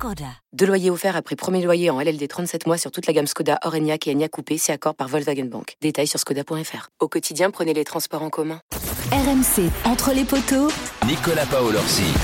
Skoda. Deux loyers offerts après premier loyer en LLD 37 mois sur toute la gamme Skoda, Orenia et Enya Coupé, c'est accord par Volkswagen Bank. Détails sur skoda.fr. Au quotidien, prenez les transports en commun. RMC, entre les poteaux. Nicolas Paolorsi.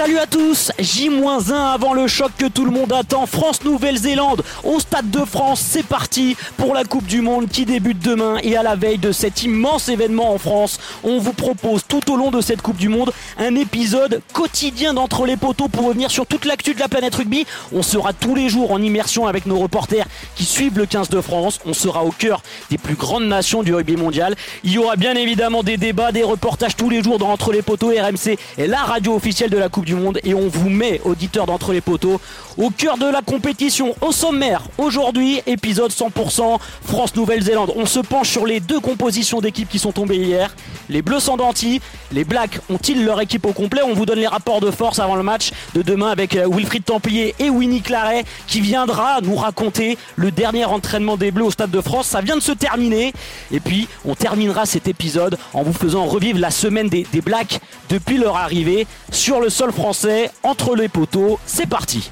Salut à tous, J-1 avant le choc que tout le monde attend, France-Nouvelle-Zélande au Stade de France, c'est parti pour la Coupe du Monde qui débute demain et à la veille de cet immense événement en France, on vous propose tout au long de cette Coupe du Monde un épisode quotidien d'entre les poteaux pour revenir sur toute l'actu de la planète rugby. On sera tous les jours en immersion avec nos reporters qui suivent le 15 de France, on sera au cœur des plus grandes nations du rugby mondial. Il y aura bien évidemment des débats, des reportages tous les jours dans Entre les poteaux RMC et la radio officielle de la Coupe du Monde et on vous met, auditeurs d'entre les poteaux, au cœur de la compétition. Au sommaire, aujourd'hui, épisode 100% France-Nouvelle-Zélande. On se penche sur les deux compositions d'équipes qui sont tombées hier. Les Bleus sans denti, les Blacks ont-ils leur équipe au complet? On vous donne les rapports de force avant le match de demain avec euh, Wilfried Templier et Winnie Claret qui viendra nous raconter le dernier entraînement des Bleus au Stade de France. Ça vient de se terminer. Et puis, on terminera cet épisode en vous faisant revivre la semaine des, des Blacks depuis leur arrivée sur le sol français, entre les poteaux. C'est parti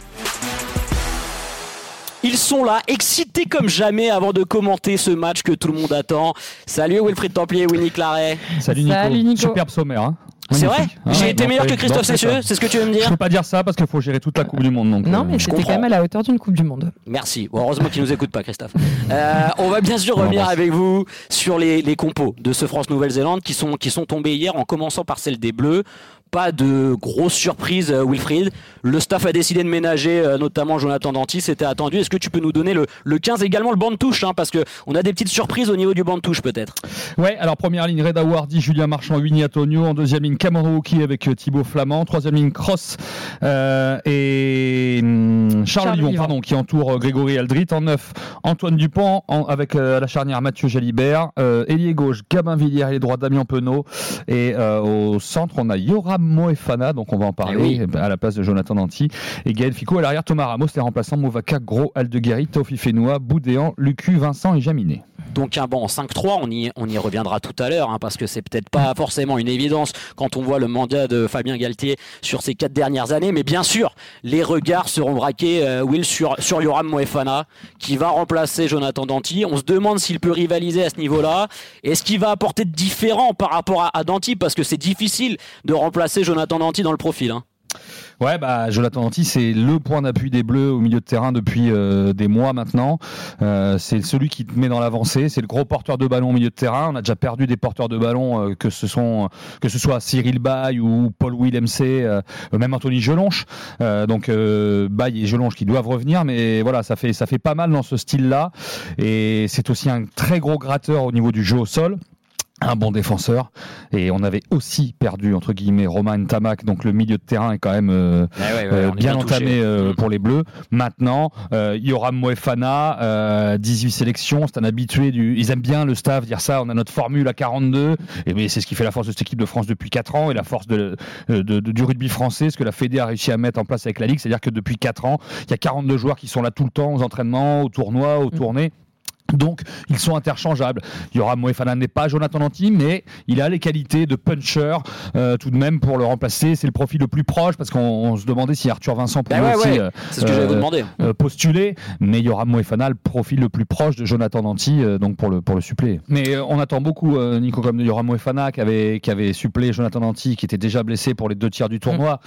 ils sont là, excités comme jamais avant de commenter ce match que tout le monde attend. Salut Wilfried Templier, Winnie Claret. Salut Nico. Salut Nico. Superbe sommaire. Hein. C'est vrai Magnifique. J'ai Ouais, été meilleur que Christophe Cessieux, c'est ce que tu veux me Je dire peux pas dire ça parce qu'il faut gérer toute la Coupe du Monde. Donc, Non, euh, mais c'était quand même à la hauteur d'une Coupe du Monde. Merci. Bon, heureusement qu'il nous écoute pas, Christophe. Euh, on va bien sûr revenir avec vous sur les, les compos de ce France-Nouvelle-Zélande qui sont, qui sont tombés hier en commençant par celle des Bleus. Pas de grosse surprise, euh, Wilfried. Le staff a décidé de ménager, euh, notamment Jonathan Danty, c'était attendu. Est-ce que tu peux nous donner le, le 15 également, le banc de touche hein, Parce qu'on a des petites surprises au niveau du banc de touche, peut-être. Ouais, alors première ligne, Reda Wardy, Julien Marchand, Winnie Antonio. En deuxième ligne, Cameron avec euh, Thibaut Flamand. Troisième ligne, Cross euh, et hum, Charles, Charles Livon, Livon. pardon, qui entoure Grégory Aldrit. En neuf, Antoine Dupont en- avec euh, la charnière Mathieu Jalibert. Euh, ailier gauche, Gabin Villiers, et droit, Damien Penaud. Et euh, au centre, on a Moefana, donc on va en parler, Eh oui. à la place de Jonathan Danty. Et Gaël Ficot à l'arrière, Thomas Ramos, les remplaçants, Movaka, Gros, Aldeguerri, Taufi Fenois, Boudéan, Lucu, Vincent et Jaminet. Donc un banc en 5-3, on y, on y reviendra tout à l'heure, hein, parce que c'est peut-être pas forcément une évidence quand on voit le mandat de Fabien Galtier sur ces quatre dernières années, mais bien sûr, les regards seront braqués, euh, Will, sur, sur Yoram Moefana, qui va remplacer Jonathan Danty. On se demande s'il peut rivaliser à ce niveau-là. Est-ce qu'il va apporter de différent par rapport à, Danty, parce que c'est difficile de remplacer Jonathan Danty dans le profil. hein. Ouais, bah Jonathan Danty, c'est le point d'appui des Bleus au milieu de terrain depuis euh, des mois maintenant. Euh, c'est celui qui te met dans l'avancée. C'est le gros porteur de ballon au milieu de terrain. On a déjà perdu des porteurs de ballon, euh, que ce soit Cyril Bay ou Paul Willemc, même Anthony Gelonche. Donc Bay et Gelonche qui doivent revenir, mais voilà, ça fait ça fait pas mal dans ce style-là. Et c'est aussi un très gros gratteur au niveau du jeu au sol un bon défenseur et on avait aussi perdu entre guillemets Romain Tamac donc le milieu de terrain est quand même euh, euh, bien, entamé euh, Mm. pour les Bleus. Maintenant, euh, Yoram Moefana, euh, 18 sélections, c'est un habitué du. Ils aiment bien le staff dire ça. On a notre formule à 42, et mais c'est ce qui fait la force de cette équipe de France depuis 4 ans et la force de, de- de- du rugby français, ce que la Fédé a réussi à mettre en place avec la Ligue, c'est-à-dire que depuis 4 ans, il y a 42 joueurs qui sont là tout le temps aux entraînements, aux tournois, aux tournées. Donc, ils sont interchangeables. Yoram Moefana n'est pas Jonathan Danty, mais il a les qualités de puncher euh, tout de même pour le remplacer. C'est le profil le plus proche parce qu'on on se demandait si Arthur Vincent pouvait Bah ouais, aussi ouais. euh, C'est ce que j'allais vous euh, euh, postuler, mais Yoram Moefana, le profil le plus proche de Jonathan Danty, euh, donc pour le, pour le suppléer. Mais euh, on attend beaucoup, euh, Nico, comme de Yoram Moefana, qui avait, qui avait suppléé Jonathan Danty, qui était déjà blessé pour les deux tiers du tournoi,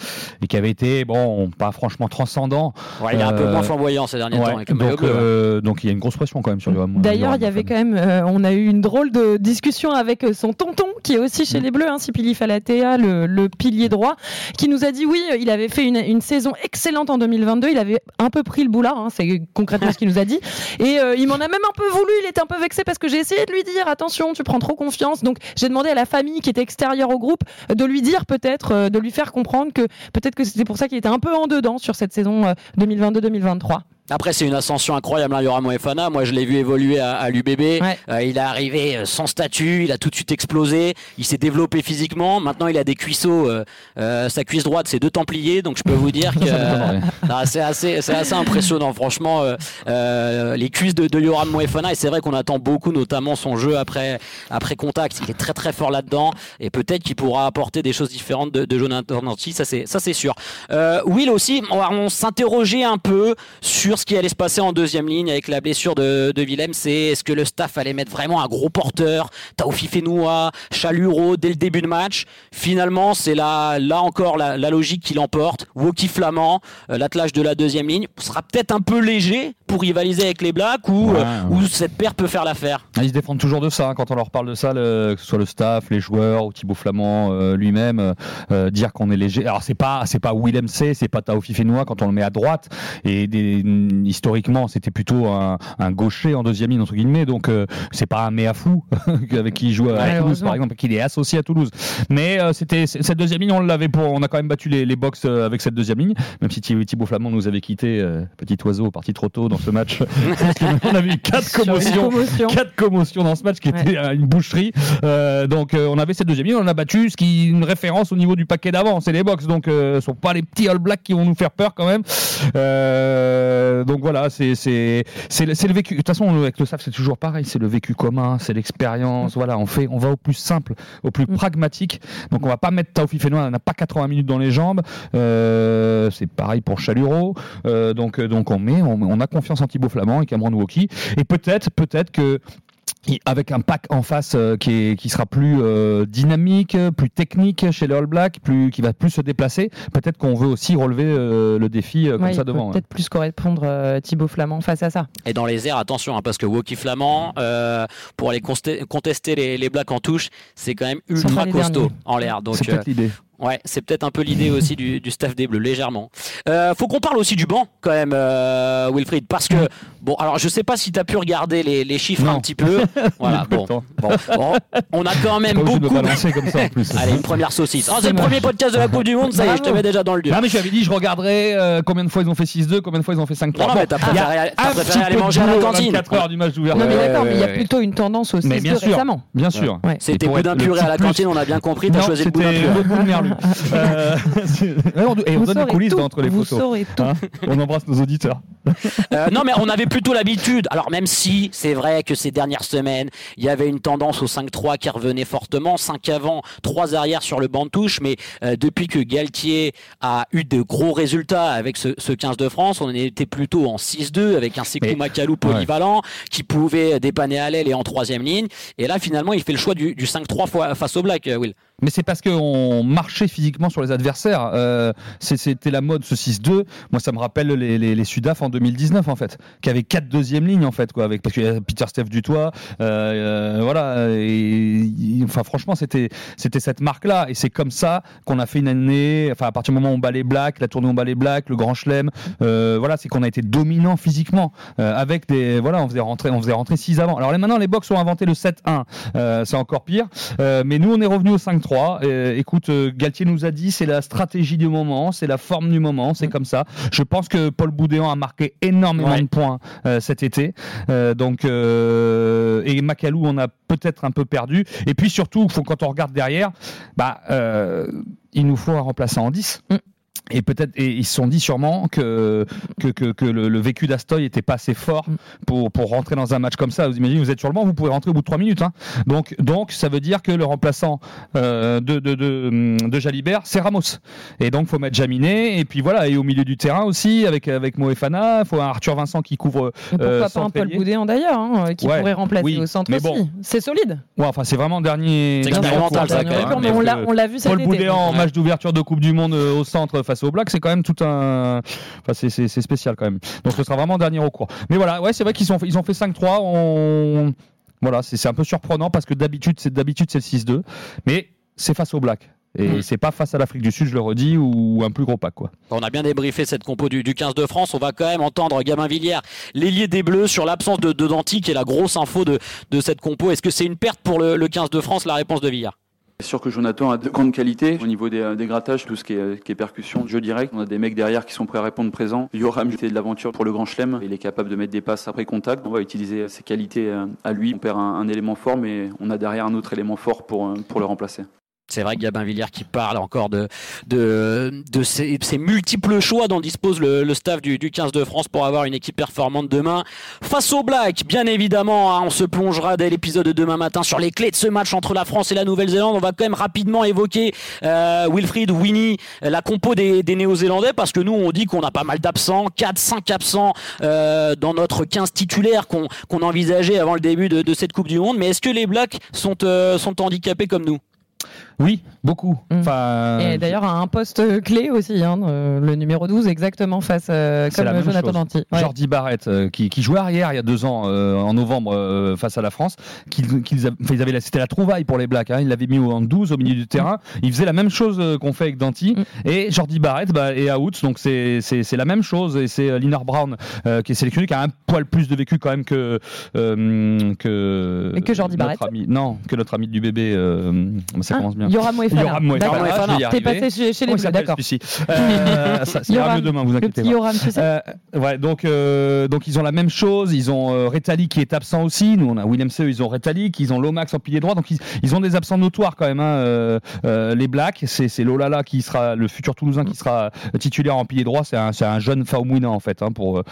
et qui avait été, bon, pas franchement transcendant. Ouais, il est un peu moins flamboyant ces derniers temps. Avec maillot donc, euh, donc il y a une grosse pression quand même sur Yoram D'ailleurs, il y avait quand même, euh, on a eu une drôle de discussion avec euh, son tonton, qui est aussi chez Mm. les Bleus, hein, Sipili Falatea, le, le pilier droit, qui nous a dit oui, euh, il avait fait une, une saison excellente en 2022, il avait un peu pris le boulard, hein, c'est concrètement ce qu'il nous a dit, et euh, il m'en a même un peu voulu, il était un peu vexé parce que j'ai essayé de lui dire attention, tu prends trop confiance, donc j'ai demandé à la famille qui était extérieure au groupe euh, de lui dire peut-être, euh, de lui faire comprendre que peut-être que c'était pour ça qu'il était un peu en dedans sur cette saison euh, 2022-2023. Après, c'est une ascension incroyable, hein, Yoram Moefana. Moi, je l'ai vu évoluer à, à l'UBB. Ouais. Euh, il est arrivé euh, sans statut, il a tout de suite explosé. Il s'est développé physiquement. Maintenant, il a des cuisseaux. euh, euh, sa cuisse droite, c'est deux templiers. Donc, je peux vous dire que euh, c'est assez, assez impressionnant. Franchement, euh, les cuisses de, de Yoram Moefana. Et c'est vrai qu'on attend beaucoup, notamment son jeu après, après contact. Il est très, très fort là-dedans. Et peut-être qu'il pourra apporter des choses différentes de, de Jonathan Nancy. Ça, c'est, ça, c'est sûr. Euh, Will aussi, on, on s'interrogeait un peu sur ce qui allait se passer en deuxième ligne avec la blessure de, de Willem. C'est est-ce que le staff allait mettre vraiment un gros porteur, Taofi Fenoua, Chaluro dès le début de match Finalement, c'est là, là encore la, la logique qui l'emporte. Woki Flamand, euh, l'attelage de la deuxième ligne, sera peut-être un peu léger pour rivaliser avec les Blacks ou, Ouais, euh, ouais. ou cette paire peut faire l'affaire. Ah, Ils se défendent toujours de ça hein, quand on leur parle de ça, le- que ce soit le staff, les joueurs ou Thibaut Flamand euh, lui-même, euh, dire qu'on est léger. Alors c'est pas c'est pas Willem C, c'est pas Taofi Fenoua quand on le met à droite et des- historiquement c'était plutôt un, un gaucher en deuxième ligne entre guillemets donc euh, c'est pas un méa fou avec qui il joue à Toulouse par exemple qu'il est associé à Toulouse. Mais euh, c'était cette deuxième ligne on l'avait pour on a quand même battu les, les box euh, avec cette deuxième ligne même si Thi- Thibaut Flamand nous avait quitté euh, petit oiseau parti trop tôt dans ce match. Qu'on avait eu quatre commotions commotion. quatre commotions dans ce match qui était euh, une boucherie. Euh, donc euh, on avait cette deuxième ligne, on a battu, ce qui est une référence au niveau du paquet d'avant, c'est les box. Donc euh, ce sont pas les petits All Blacks qui vont nous faire peur quand même. Euh, donc voilà, c'est c'est c'est le, vécu. De toute façon, avec le staff, c'est toujours pareil, c'est le vécu commun, c'est l'expérience. Voilà, on fait, on va au plus simple, au plus Mm. pragmatique. Donc on va pas mettre Taofi Fenoua, on n'a pas 80 minutes dans les jambes. Euh, c'est pareil pour Chaluro. Euh, donc euh, donc on met, on, on a confiance en Thibaut Flamand et Cameron Woki. Et peut-être peut-être que avec un pack en face euh, qui, est, qui sera plus euh, dynamique, plus technique chez les All Blacks, plus, qui va plus se déplacer. Peut-être qu'on veut aussi relever euh, le défi euh, comme Ouais, ça devant. ouais. Peut-être plus correspondre euh, Thibaut Flamand face à ça. Et dans les airs, attention, hein, parce que Woki Flamand, euh, pour aller contester les, les Blacks en touche, c'est quand même ultra costaud derniers. en l'air. Donc, Ouais, c'est peut-être un peu l'idée aussi du, du staff des Bleus, légèrement. Euh, faut qu'on parle aussi du banc, quand même, euh, Wilfried, parce que, bon, alors je sais pas si tu as pu regarder les, les chiffres Non. un petit peu. voilà, bon, bon, bon, on a quand même de beaucoup. balancer comme ça en plus. Allez, une première saucisse. Ah, c'est le premier podcast de la Coupe du Monde, ça y est, je te mets déjà dans le dur. Non mais je avais dit je regarderai euh, combien de fois ils ont fait 6-2, combien de fois ils ont fait 5-3. Non, non, mais t'as il y a préféré, t'as un préféré petit aller peu de manger à la cantine. 24 heures du match d'ouverture. non, mais Ouais, d'accord, mais il y a plutôt une tendance au 6 Mais bien sûr. récemment. Bien sûr. C'était boudin être le puré à la cantine, on a bien compris, t'as choisi le boudin c'était Euh, Et on Vous donne les coulisses tout, entre les vous photos. saurez tout. Hein on embrasse nos auditeurs. Euh, non, mais on avait plutôt l'habitude. Alors, même si c'est vrai que ces dernières semaines, il y avait une tendance au 5-3 qui revenait fortement, 5 avant, 3 arrière sur le banc de touche, mais euh, depuis que Galtier a eu de gros résultats avec ce, ce 15 de France, on était plutôt en 6-2 avec un Sekou Makalou polyvalent qui pouvait dépanner à l'aile et en troisième ligne. Et là, finalement, il fait le choix du, du 5-3 fois- face au Black, euh, Will. Mais c'est parce qu'on marchait physiquement sur les adversaires. Euh, C'était la mode ce 6-2. Moi, ça me rappelle les, Sudaf en 2019 en fait, qui avaient quatre deuxième lignes en fait, quoi, avec Peter Steph Dutoit, euh, euh, voilà. Et, enfin, franchement, c'était cette marque-là, et c'est comme ça qu'on a fait une année. Enfin, à partir du moment où on bat les Blacks, la tournée on bat les Blacks, le Grand Chelem, euh, voilà, c'est qu'on a été dominant physiquement euh, avec des voilà, on faisait rentrer, on faisait rentrer 6 avant. Alors là, maintenant, les box ont inventé le 7-1, euh, c'est encore pire. Mais nous, on est revenu au 5-3. Euh, écoute, euh, Galtier nous a dit, c'est la stratégie du moment, c'est la forme du moment, c'est comme ça. Je pense que Paul Boudéan a marqué énormément Ouais. de points euh, cet été. Donc, et Macalou, on a peut-être un peu perdu. Et puis surtout, faut, quand on regarde derrière, bah, il nous faut un remplaçant en 10. Mm. Et peut-être, et ils se sont dit sûrement que, que, que, que le, le vécu d'Astoy était pas assez fort Mm. pour, pour rentrer dans un match comme ça. Vous imaginez, vous êtes sur le banc, vous pouvez rentrer au bout de 3 minutes. hein. Donc, donc, ça veut dire que le remplaçant euh, de, de, de, de Jalibert, c'est Ramos. Et donc, faut mettre Jaminet. Et puis voilà, et au milieu du terrain aussi, avec, avec Moefana, il faut un Arthur Vincent qui couvre. Et Pourquoi euh, pas un Paul. Boudéan d'ailleurs, hein, qui Ouais, pourrait remplacer oui, au centre mais aussi. bon. C'est solide. Ouais, enfin, c'est vraiment dernier. C'est dernier expérimental, ça, quand même. mais on l'a- que on l'a vu cet Paul été. Boudéan match d'ouverture de Coupe du Monde euh, au centre face au Black, c'est quand même tout un. Enfin, c'est- spécial quand même. Donc ce sera vraiment dernier recours. Mais voilà, ouais, c'est vrai qu'ils ont, ils ont fait 5-3. On... Voilà, c'est un peu surprenant parce que d'habitude, c'est d'habitude c'est le 6-2. Mais c'est face au Black. Et Mm. c'est pas face à l'Afrique du Sud, je le redis, ou un plus gros pack, quoi. On a bien débriefé cette compo du, du 15 de France. On va quand même entendre Gabin Villière, l'ailier des Bleus, sur l'absence de, de Danti, qui est la grosse info de, de cette compo. Est-ce que c'est une perte pour le, le 15 de France La réponse de Villière. C'est sûr que Jonathan a de grandes qualités au niveau des, des grattages, tout ce qui est, qui est percussion, jeu direct. On a des mecs derrière qui sont prêts à répondre présent. Yoram, c'était de l'aventure pour le grand chelem. Il est capable de mettre des passes après contact. On va utiliser ses qualités euh, à lui. On perd un, élément fort, mais on a derrière un autre élément fort euh, pour le remplacer. C'est vrai que Gabin Villiers qui parle encore de, ces, multiples choix dont dispose le, staff du, du 15 de France pour avoir une équipe performante demain. Face aux Blacks, bien évidemment, hein, on se plongera dès l'épisode de demain matin sur les clés de ce match entre la France et la Nouvelle-Zélande. On va quand même rapidement évoquer euh, Wilfried, Winnie, la compo des, Néo-Zélandais, parce que nous, on dit qu'on a pas mal d'absents, 4, 5 absents euh, dans notre 15 titulaire qu'on envisageait avant le début de, cette Coupe du Monde. Mais est-ce que les Blacks sont, euh, sont handicapés comme nous? Oui, beaucoup. Mm. Enfin, Et d'ailleurs, à un poste clé aussi, hein, euh, le numéro 12, exactement face, euh, C'est la comme même Jonathan. Danty. Ouais. Jordi Barrett, euh, qui, qui jouait arrière il y a deux ans, euh, en novembre, euh, face à la France, qu'ils, qu'ils avaient la- c'était la trouvaille pour les Blacks. Hein, ils l'avaient mis en 12 au milieu du terrain. Ils faisaient la même chose euh, qu'on fait avec Danty. Mm. Et Jordi Barrett bah, est out, donc c'est, c'est, c'est la même chose. Et c'est euh, Linar Brown euh, qui est sélectionné, qui a un poil plus de vécu quand même que. euh, que, Et que Jordi Barrett. ami- Non, que notre ami du bébé. euh, ça Ah, commence bien. Yoram Moefana. Yoram Moefana, T'es passé chez, chez les il Bleus, d'accord. Euh, ça, ça ira Yoram, mieux demain, vous inquiétez pas. Yoram, tu sais. Euh, ouais, donc, euh, donc ils ont la même chose. Ils ont euh, Retali qui est absent aussi. Nous, on a William C. Ils ont Retali, ils ont Lomax en pilier droit. Donc ils, ils ont des absents notoires quand même. Hein, euh, euh, les Blacks, c'est Lolala qui sera le futur Toulousain qui sera titulaire en pilier droit. C'est un, un jeune Faumouina en fait hein, pour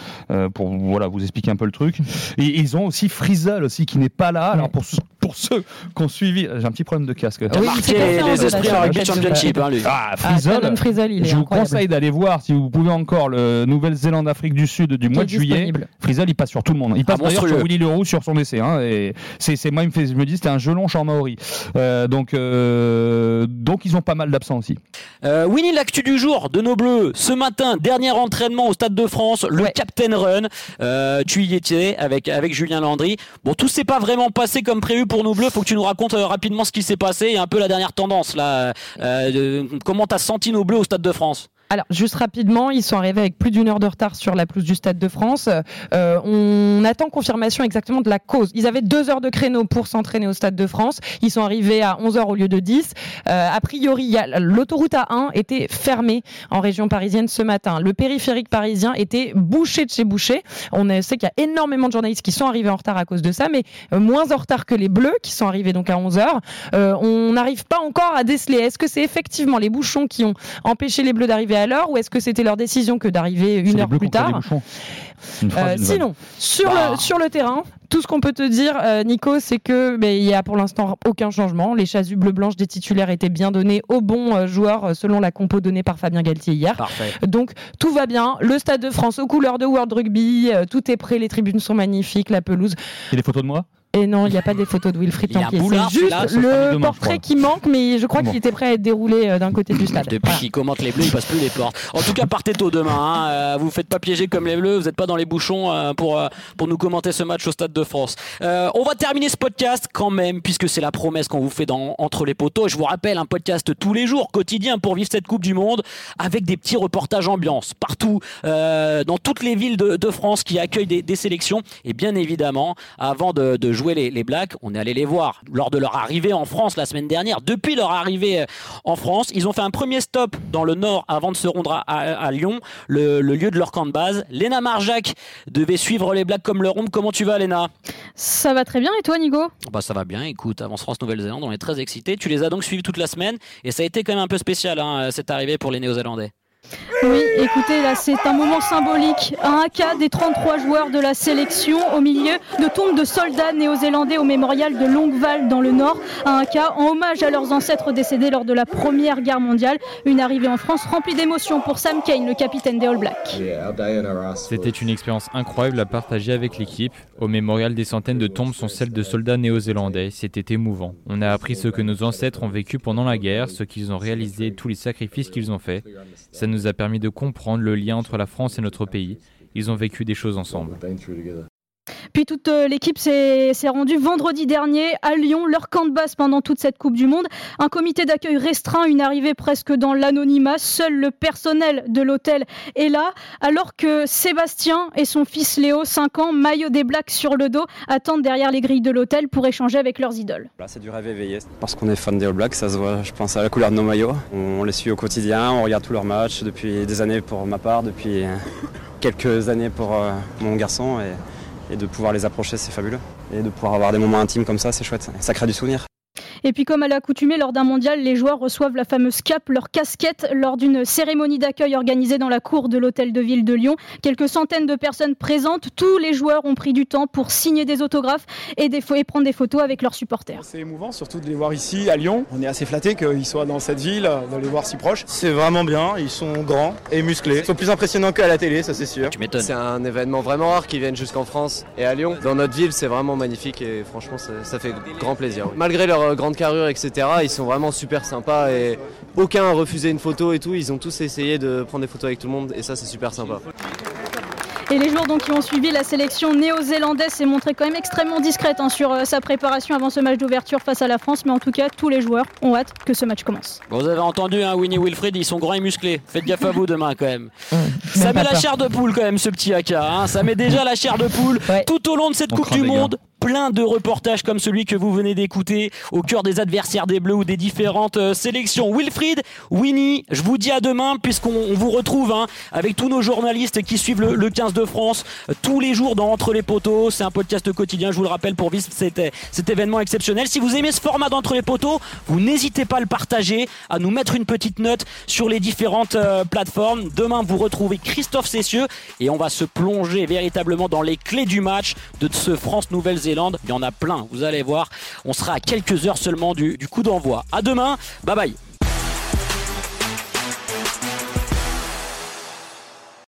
pour voilà vous expliquer un peu le truc. Et ils ont aussi Frizzle aussi qui n'est pas là. Alors pour pour ceux qui ont suivi, j'ai un petit problème de casque. T'as Oui, marqué les esprits en rugby championship, hein, lui. Ah, Ah, Frizzle, Shannon Frizzle, il est je vous incroyable. conseille d'aller voir si vous pouvez encore le Nouvelle-Zélande Afrique du Sud du mois de juillet. Frizzle il passe sur tout le monde. Il passe Ah, d'ailleurs sur Willy Leroux sur son essai. Hein, et c'est c'est moi il me fait je me dis c'était un gelon en maori. Euh, donc euh, donc ils ont pas mal d'absents aussi. Euh, Winnie, l'actu du jour de nos Bleus. Ce matin, dernier entraînement au Stade de France, le Ouais. Captain Run. Euh, tu y étais avec, avec Julien Landry. Bon, tout s'est pas vraiment passé comme prévu pour nos Bleus. Faut que tu nous racontes euh, rapidement ce qui s'est passé et un peu la dernière tendance. Euh, de- comment t'as senti nos Bleus au Stade de France? Alors, juste rapidement, ils sont arrivés avec plus d'une heure de retard sur la pelouse du Stade de France. Euh, on attend confirmation exactement de la cause. Ils avaient deux heures de créneau pour s'entraîner au Stade de France. Ils sont arrivés à 11 heures au lieu de 10. Euh, a priori, l'autoroute A1 était fermée en région parisienne ce matin. Le périphérique parisien était bouché de chez bouché. On sait qu'il y a énormément de journalistes qui sont arrivés en retard à cause de ça, mais euh, moins en retard que les Bleus qui sont arrivés donc à 11 heures. Euh, on n'arrive pas encore à déceler. Est-ce que c'est effectivement les bouchons qui ont empêché les Bleus d'arriver à l'heure ou est-ce que c'était leur décision que d'arriver une heure plus tard Euh, sinon, sur, Bah. le, sur le terrain, tout ce qu'on peut te dire, euh, Nico, c'est que il y a pour l'instant aucun changement. Les chasubles bleu-blanches des titulaires étaient bien données aux bons euh, joueurs selon la compo donnée par Fabien Galtier hier. Parfait. Donc tout va bien. Le Stade de France aux couleurs de World Rugby, euh, tout est prêt, les tribunes sont magnifiques, la pelouse. Et les photos de moi? Et non, il n'y a pas des photos de Wilfried Il y a un Templier. C'est juste là, le demain, portrait qui manque, mais je crois Bon. qu'il était prêt à être déroulé euh, d'un côté du stade. Depuis Voilà. qu'ils commentent les bleus, ils passent plus les portes. En tout cas, partez tôt demain. Hein. Euh, vous faites pas piéger comme les bleus. Vous n'êtes pas dans les bouchons euh, pour, euh, pour nous commenter ce match au Stade de France. On va terminer ce podcast quand même, puisque c'est la promesse qu'on vous fait dans Entre les poteaux. Je vous rappelle, un podcast tous les jours, quotidien, pour vivre cette Coupe du Monde, avec des petits reportages ambiance partout, dans toutes les villes de, de France qui accueillent des, des sélections. Et bien évidemment, avant de, de jouer les, les Blacks, on est allé les voir lors de leur arrivée en France la semaine dernière. Depuis leur arrivée euh, en France, ils ont fait un premier stop dans le nord avant de se rendre à, à- à Lyon, le, le lieu de leur camp de base. Léna Marjac devait suivre les Blacks comme leur ombre. Comment tu vas, Léna? Ça va très bien et toi Nigo? Bah ça va bien, écoute, avance France-Nouvelle-Zélande, on est très excités. Tu les as donc suivis toute la semaine et ça a été quand même un peu spécial hein, cette arrivée pour les Néo-Zélandais. Oui, écoutez, là c'est un moment symbolique. Un cas des 33 joueurs de la sélection au milieu de tombes de soldats néo-zélandais au mémorial de Longueval dans le Nord. Un cas en hommage à leurs ancêtres décédés lors de la Première Guerre mondiale. Une arrivée en France remplie d'émotions pour Sam Kane, le capitaine des All Blacks. C'était une expérience incroyable à partager avec l'équipe. Au mémorial, des centaines de tombes sont celles de soldats néo-zélandais. C'était émouvant. On a appris ce que nos ancêtres ont vécu pendant la guerre, ce qu'ils ont réalisé, tous les sacrifices qu'ils ont faits. Nous a permis de comprendre le lien entre la France et notre pays. Ils ont vécu des choses ensemble. Puis toute euh, l'équipe s'est rendue vendredi dernier à Lyon, leur camp de base pendant toute cette Coupe du Monde. Un comité d'accueil restreint, une arrivée presque dans l'anonymat. Seul le personnel de l'hôtel est là, alors que Sébastien et son fils Léo, 5 ans, maillot des Blacks sur le dos, attendent derrière les grilles de l'hôtel pour échanger avec leurs idoles. Là, c'est du rêve éveillé. Parce qu'on est fan des Blacks, ça se voit, je pense, à la couleur de nos maillots. On les suit au quotidien, on regarde tous leurs matchs depuis des années pour ma part, depuis quelques années pour euh, mon garçon. Et de pouvoir les approcher, c'est fabuleux. Et de pouvoir avoir des moments intimes comme ça, c'est chouette. Ça crée du souvenir. Et puis comme à l'accoutumée lors d'un mondial, les joueurs reçoivent la fameuse cape, leur casquette, lors d'une cérémonie d'accueil organisée dans la cour de l'hôtel de ville de Lyon. Quelques centaines de personnes présentes, tous les joueurs ont pris du temps pour signer des autographes et, des et prendre des photos avec leurs supporters. C'est émouvant, surtout de les voir ici à Lyon. On est assez flatté qu'ils soient dans cette ville, de les voir si proches. C'est vraiment bien, ils sont grands et musclés. Ils sont plus impressionnants qu'à la télé, ça c'est sûr. Tu m'étonnes. C'est un événement vraiment rare qu'ils viennent jusqu'en France et à Lyon. Dans notre ville, c'est vraiment magnifique et franchement, ça, ça fait grand plaisir. Malgré leur euh, grande carrure, etc., ils sont vraiment super sympas et aucun a refusé une photo et tout. Ils ont tous essayé de prendre des photos avec tout le monde et ça, c'est super sympa. Et les jours donc qui ont suivi, la sélection néo-zélandaise s'est montrée quand même extrêmement discrète hein, sur euh, sa préparation avant ce match d'ouverture face à la France. Mais en tout cas, tous les joueurs ont hâte que ce match commence. Bon, vous avez entendu, hein, Winnie Wilfried, ils sont grands et musclés. Faites gaffe à vous demain quand même. Ça met la chair de poule quand même, ce petit AK. hein. Ça met déjà la chair de poule tout au long de cette On Coupe du. Monde. Plein de reportages comme celui que vous venez d'écouter au cœur des adversaires des Bleus ou des différentes euh, sélections. Wilfried, Winnie, je vous dis à demain puisqu'on on vous retrouve hein, avec tous nos journalistes qui suivent le, le 15 de France euh, tous les jours dans Entre les poteaux. C'est un podcast quotidien, je vous le rappelle, pour vivre cet, cet événement exceptionnel. Si vous aimez ce format d'Entre les poteaux, vous n'hésitez pas à le partager, à nous mettre une petite note sur les différentes euh, plateformes. Demain, vous retrouvez Christophe Cessieux et on va se plonger véritablement dans les clés du match de ce Il y en a plein, vous allez voir. On sera à quelques heures seulement du, du coup d'envoi. À demain, bye bye.